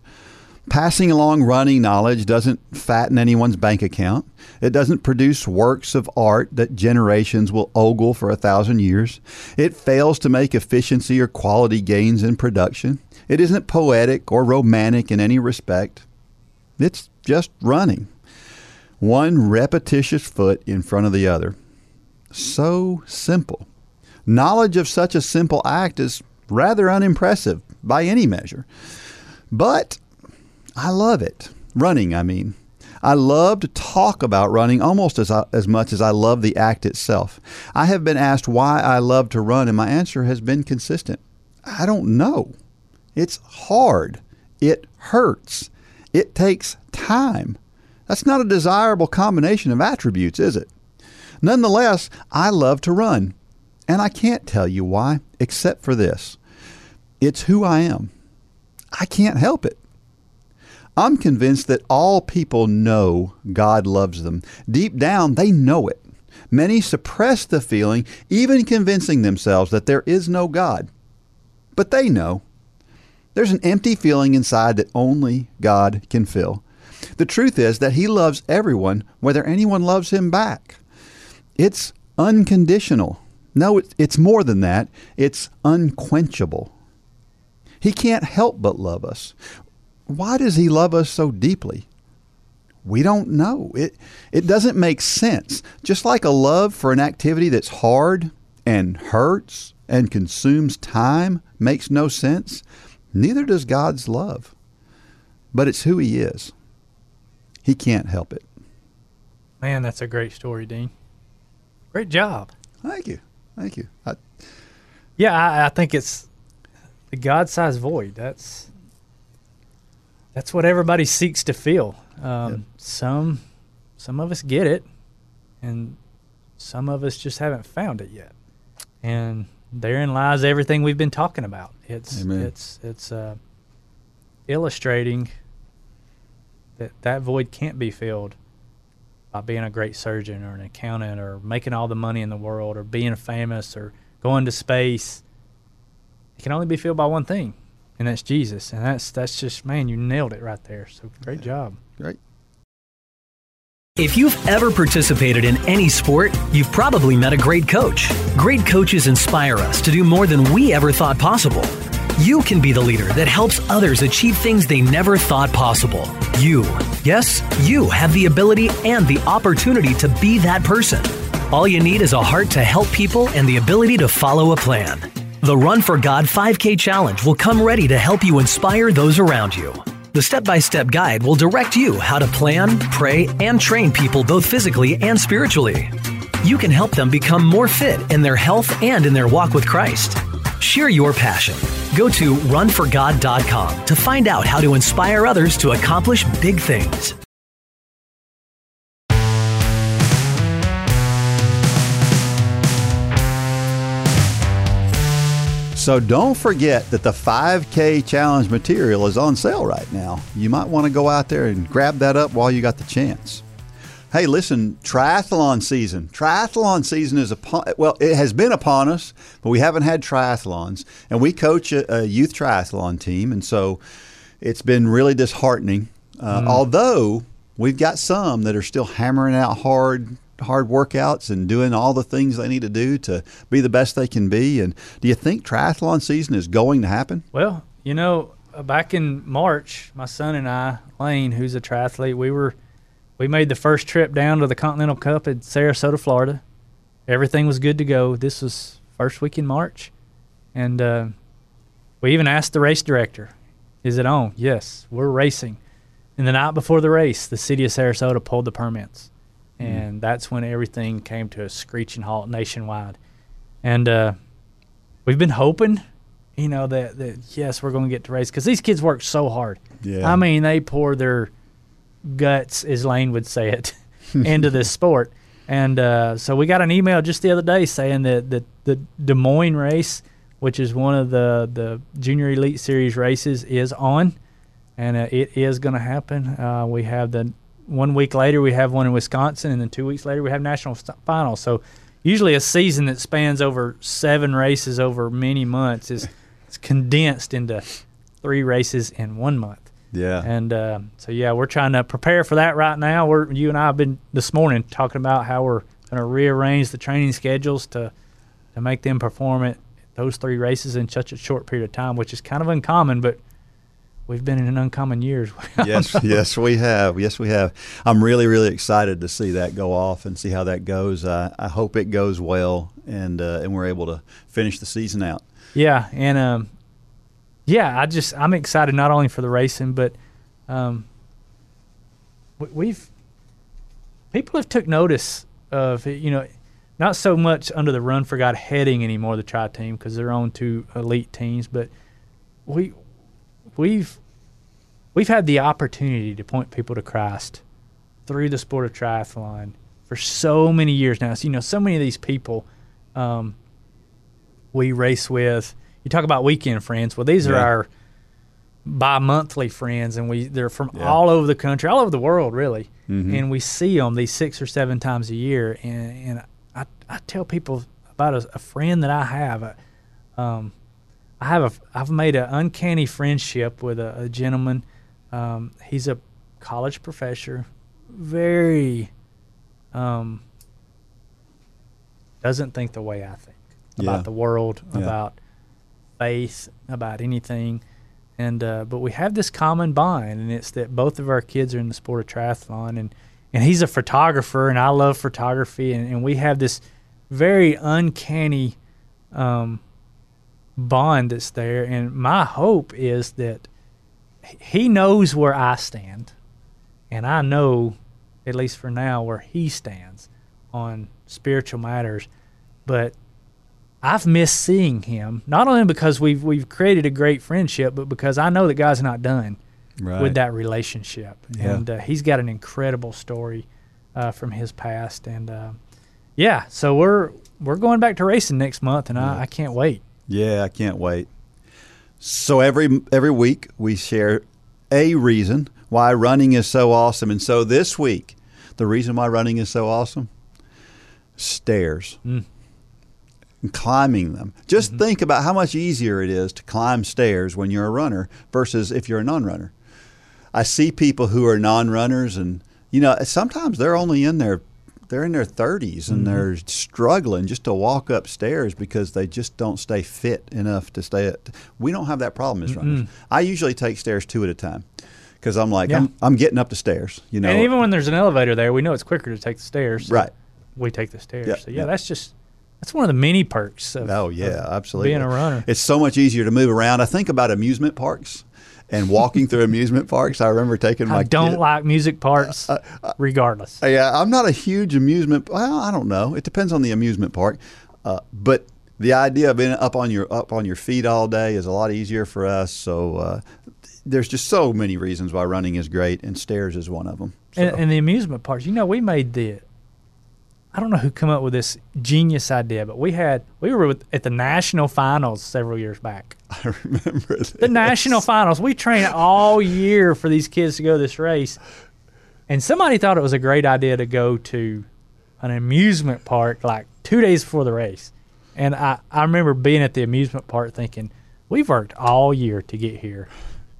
Passing along running knowledge doesn't fatten anyone's bank account. It doesn't produce works of art that generations will ogle for a thousand years. It fails to make efficiency or quality gains in production. It isn't poetic or romantic in any respect. It's just running. One repetitious foot in front of the other. So simple. Knowledge of such a simple act is rather unimpressive by any measure. But I love it. Running, I mean. I love to talk about running almost as, as much as I love the act itself. I have been asked why I love to run, and my answer has been consistent. I don't know. It's hard. It hurts. It takes time. That's not a desirable combination of attributes, is it? Nonetheless, I love to run. And I can't tell you why, except for this it's who I am. I can't help it. I'm convinced that all people know God loves them. Deep down, they know it. Many suppress the feeling, even convincing themselves that there is no God. But they know. There's an empty feeling inside that only God can fill. The truth is that He loves everyone, whether anyone loves Him back. It's unconditional. No, it's more than that. It's unquenchable. He can't help but love us. Why does he love us so deeply? We don't know. It it doesn't make sense. Just like a love for an activity that's hard and hurts and consumes time makes no sense, neither does God's love. But it's who he is. He can't help it. Man, that's a great story, Dean. Great job. Thank you. Thank you. I, yeah, I, I think it's the God-sized void. That's that's what everybody seeks to feel. Um, yep. Some some of us get it, and some of us just haven't found it yet. And therein lies everything we've been talking about. It's Amen. it's it's uh, illustrating that that void can't be filled by being a great surgeon or an accountant or making all the money in the world or being famous or going to space. It can only be filled by one thing, and that's Jesus. And that's that's just man, you nailed it right there. So great job. Great. If you've ever participated in any sport, you've probably met a great coach. Great coaches inspire us to do more than we ever thought possible. You can be the leader that helps others achieve things they never thought possible. You, yes, you have the ability and the opportunity to be that person. All you need is a heart to help people and the ability to follow a plan. The Run for God 5K Challenge will come ready to help you inspire those around you. The step by step guide will direct you how to plan, pray, and train people both physically and spiritually. You can help them become more fit in their health and in their walk with Christ. Share your passion. Go to runforgod.com to find out how to inspire others to accomplish big things. So don't forget that the 5K challenge material is on sale right now. You might want to go out there and grab that up while you got the chance. Hey, listen, triathlon season. Triathlon season is upon, well, it has been upon us, but we haven't had triathlons. And we coach a, a youth triathlon team, and so it's been really disheartening. Uh, mm. Although we've got some that are still hammering out hard hard workouts and doing all the things they need to do to be the best they can be. And do you think triathlon season is going to happen? Well, you know, uh, back in March, my son and I, Lane, who's a triathlete, we were we made the first trip down to the Continental Cup in Sarasota, Florida. Everything was good to go. This was first week in March, and uh, we even asked the race director, "Is it on?" Yes, we're racing. And the night before the race, the city of Sarasota pulled the permits. Mm. and mm. that's when everything came to a screeching halt nationwide. And uh, we've been hoping, you know, that, that yes, we're going to get to race because these kids work so hard. Yeah. I mean, they pour their guts, as Lane would say it, into this sport. And uh, so we got an email just the other day saying that the, the Des Moines race, which is one of the, the Junior Elite Series races, is on, and uh, it is going to happen. Uh, we have the one week later we have one in Wisconsin, and then two weeks later we have national st- finals. So usually a season that spans over seven races over many months is it's condensed into three races in one month. Yeah. And uh, so yeah, we're trying to prepare for that right now. We're you and I have been this morning talking about how we're going to rearrange the training schedules to to make them perform at those three races in such a short period of time, which is kind of uncommon, but we've been in an uncommon years. yes, yes, we have. Yes, we have. I'm really, really excited to see that go off and see how that goes. Uh, I hope it goes well and uh, and we're able to finish the season out. Yeah, and um, yeah, I just I'm excited not only for the racing, but um, we've people have took notice of you know not so much under the Run for God heading anymore the tri team because they're on two elite teams, but we we've we've had the opportunity to point people to Christ through the sport of triathlon for so many years now. So, you know, so many of these people um, we race with you talk about weekend friends. Well, these yeah. are our bi-monthly friends, and we they're from yeah. all over the country, all over the world, really. Mm-hmm. And we see them these six or seven times a year. And, and I, I tell people about a, a friend that I have. Uh, um, I have a I've made an uncanny friendship with a, a gentleman. Um, he's a college professor, very um, doesn't think the way I think about yeah. the world, yeah. about faith about anything. And uh, but we have this common bond, and it's that both of our kids are in the sport of triathlon, and and he's a photographer, and I love photography, and, and we have this very uncanny um, bond that's there. And my hope is that he knows where I stand, and I know, at least for now, where he stands on spiritual matters. But I've missed seeing him not only because we've we've created a great friendship, but because I know that God's not done right. with that relationship, yeah. and uh, he's got an incredible story uh, from his past, and uh, yeah, so we're we're going back to racing next month, and yeah. I, I can't wait. Yeah, I can't wait. So every every week we share a reason why running is so awesome, and so this week, the reason why running is so awesome, stairs. Mm climbing them. Just mm-hmm. think about how much easier it is to climb stairs when you're a runner versus if you're a non runner. I see people who are non runners and you know, sometimes they're only in their they're in their 30s and mm-hmm. they're struggling just to walk upstairs because they just don't stay fit enough to stay at. We don't have that problem as mm-hmm. runners. I usually take stairs two at a time because I'm like, yeah. I'm, I'm getting up the stairs, you know. And even when there's an elevator there, we know it's quicker to take the stairs. Right. We take the stairs. Yep. So, yeah, yep. that's just that's one of the many perks. Of, oh yeah, absolutely. Being a runner, it's so much easier to move around. I think about amusement parks and walking through amusement parks. I remember taking my. I don't kid. like music parks, uh, uh, regardless. Yeah, I'm not a huge amusement. Well, I don't know. It depends on the amusement park, uh, but the idea of being up on your up on your feet all day is a lot easier for us. So uh, there's just so many reasons why running is great, and stairs is one of them. So. And, and, the amusement parks, you know, we made the I don't know who came up with this genius idea, but we had we were with, at the national finals several years back. I remember this. the national finals. We trained all year for these kids to go this race, and somebody thought it was a great idea to go to an amusement park like two days before the race. And I, I remember being at the amusement park thinking, we've worked all year to get here,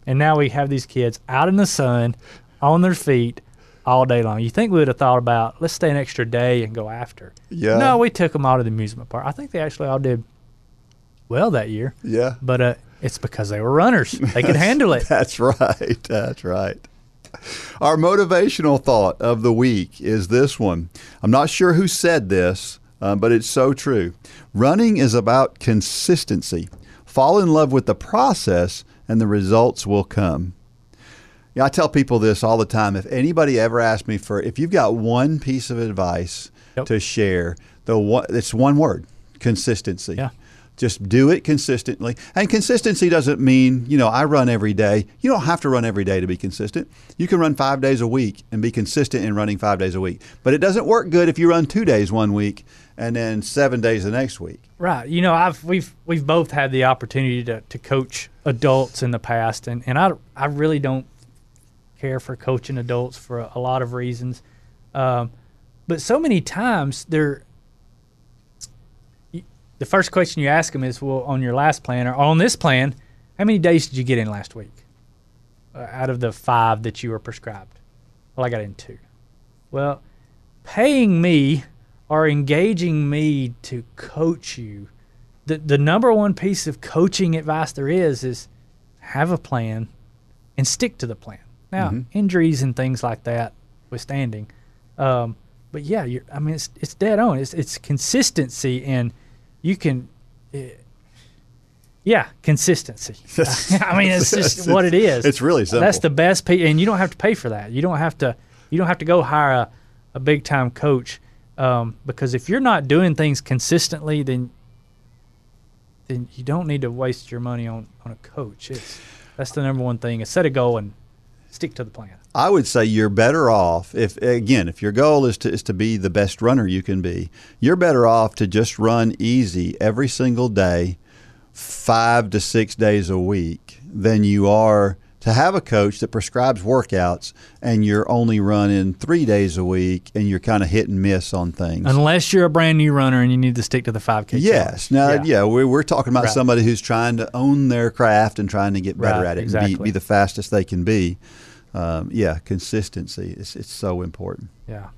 and now we have these kids out in the sun, on their feet, all day long. You think we would have thought about let's stay an extra day and go after? Yeah. No, we took them all to the amusement park. I think they actually all did well that year. Yeah. But uh, it's because they were runners. They could handle it. That's right. That's right. Our motivational thought of the week is this one. I'm not sure who said this, uh, but it's so true. Running is about consistency. Fall in love with the process, and the results will come. Yeah, I tell people this all the time. If anybody ever asks me for, if you've got one piece of advice yep. to share, the one, it's one word: consistency. Yeah. Just do it consistently. And consistency doesn't mean, you know, I run every day. You don't have to run every day to be consistent. You can run five days a week and be consistent in running five days a week. But it doesn't work good if you run two days one week and then seven days the next week. Right. You know, I've we've we've both had the opportunity to, to coach adults in the past and, and I I really don't care for coaching adults for a, a lot of reasons. Um, but so many times they're the first question you ask them is, well, on your last plan or on this plan, how many days did you get in last week uh, out of the five that you were prescribed? Well, I got in two. Well, paying me or engaging me to coach you, the, the number one piece of coaching advice there is is have a plan and stick to the plan. Now, mm-hmm. injuries and things like that withstanding. Um, but yeah, I mean, it's, it's dead on. It's, it's consistency and – you can. Uh, yeah, consistency. I mean, it's just what it is. It's really simple. That's the best, pay, and you don't have to pay for that. You don't have to. You don't have to go hire a, a big time coach um, because if you're not doing things consistently, then then you don't need to waste your money on, on a coach. It's that's the number one thing. Is set a goal and stick to the plan. I would say you're better off if again if your goal is to is to be the best runner you can be. You're better off to just run easy every single day, 5 to 6 days a week than you are to have a coach that prescribes workouts and you're only running 3 days a week and you're kind of hit and miss on things. Unless you're a brand new runner and you need to stick to the 5k. Yes. Now yeah, yeah we're, we're talking about right. somebody who's trying to own their craft and trying to get better right, at it exactly. and be, be the fastest they can be um, yeah, consistency is it's so important. Yeah.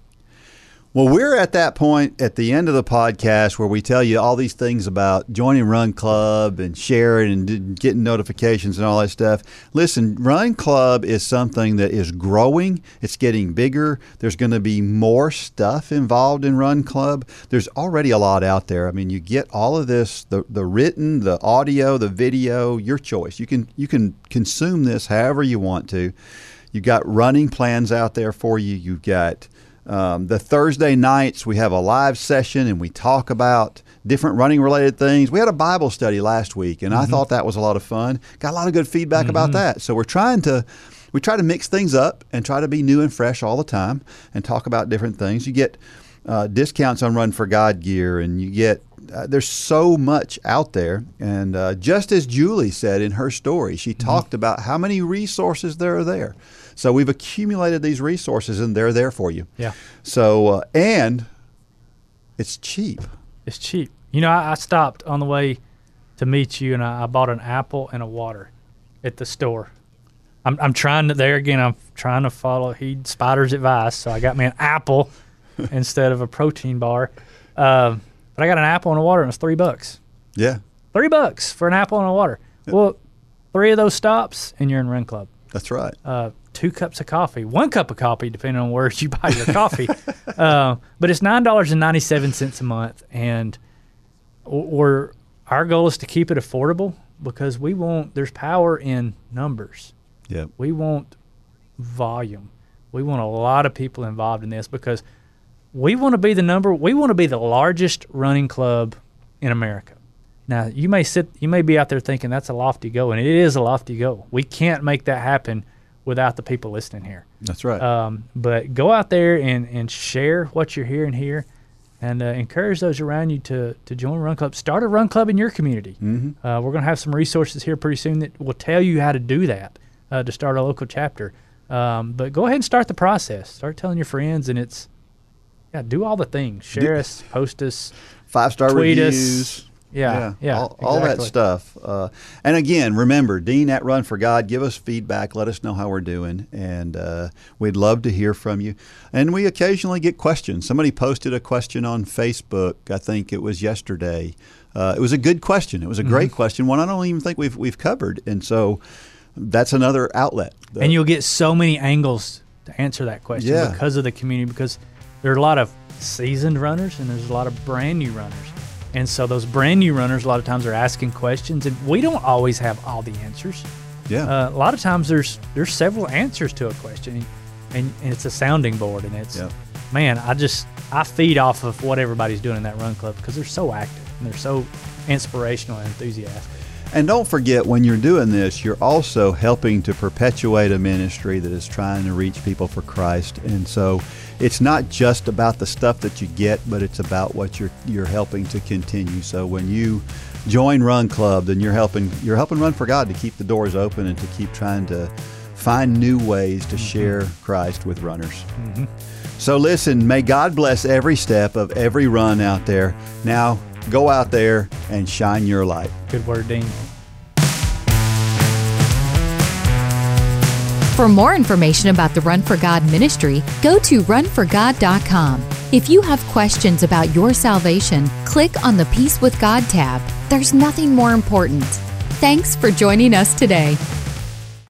Well, we're at that point at the end of the podcast where we tell you all these things about joining Run Club and sharing and getting notifications and all that stuff. Listen, Run Club is something that is growing, it's getting bigger. There's going to be more stuff involved in Run Club. There's already a lot out there. I mean, you get all of this the, the written, the audio, the video, your choice. You can you can consume this however you want to. You've got running plans out there for you. You've got um, the Thursday nights, we have a live session and we talk about different running related things. We had a Bible study last week and mm-hmm. I thought that was a lot of fun. Got a lot of good feedback mm-hmm. about that. So we're trying to we try to mix things up and try to be new and fresh all the time and talk about different things. You get uh, discounts on Run for God gear and you get uh, there's so much out there. And uh, just as Julie said in her story, she mm-hmm. talked about how many resources there are there. So we've accumulated these resources, and they're there for you. Yeah. So uh, and it's cheap. It's cheap. You know, I, I, stopped on the way to meet you, and I, I, bought an apple and a water at the store. I'm, I'm trying to there again. I'm trying to follow heed Spider's advice, so I got me an apple instead of a protein bar. Um, but I got an apple and a water, and it's three bucks. Yeah. Three bucks for an apple and a water. Yeah. Well, three of those stops, and you're in Run Club. That's right. Uh, two cups of coffee, one cup of coffee, depending on where you buy your coffee. uh, but it's nine dollars and ninety seven cents a month, and or our goal is to keep it affordable because we want there's power in numbers. Yeah, we want volume. We want a lot of people involved in this because we want to be the number. We want to be the largest running club in America. Now you may sit, you may be out there thinking that's a lofty goal, and it is a lofty goal. We can't make that happen without the people listening here. That's right. Um, but go out there and, and share what you're hearing here and uh, encourage those around you to, to join a run club. Start a run club in your community. Mm-hmm. Uh, we're going to have some resources here pretty soon that will tell you how to do that uh, to start a local chapter. Um, but go ahead and start the process. Start telling your friends, and it's yeah, do all the things. Share do, us, post us, five star reviews. Us, yeah, yeah, yeah all, all that stuff. Uh, and again, remember, Dean at Run for God, give us feedback. Let us know how we're doing, and uh, we'd love to hear from you. And we occasionally get questions. Somebody posted a question on Facebook. I think it was yesterday. Uh, it was a good question. It was a mm-hmm. great question. One I don't even think we've we've covered, and so that's another outlet. and you'll get so many angles to answer that question yeah. because of the community. Because there are a lot of seasoned runners and there's a lot of brand new runners and so those brand new runners a lot of times are asking questions, and we don't always have all the answers. Yeah. Uh, a lot of times there's there's several answers to a question, and, and it's a sounding board, and it's yep. man, I just I feed off of what everybody's doing in that run club because they're so active and they're so inspirational and enthusiastic. And don't forget, when you're doing this, you're also helping to perpetuate a ministry that is trying to reach people for Christ. And so it's not just about the stuff that you get, but it's about what you're you're helping to continue. So when you join Run Club, then you're helping you're helping Run for God to keep the doors open and to keep trying to find new ways to mm-hmm. share Christ with runners. Mm-hmm. So listen, may God bless every step of every run out there. Now go out there and shine your light. Good word, Dean. For more information about the Run for God ministry, go to runforgod.com. If you have questions about your salvation, click on the Peace with God tab. There's nothing more important. Thanks for joining us today.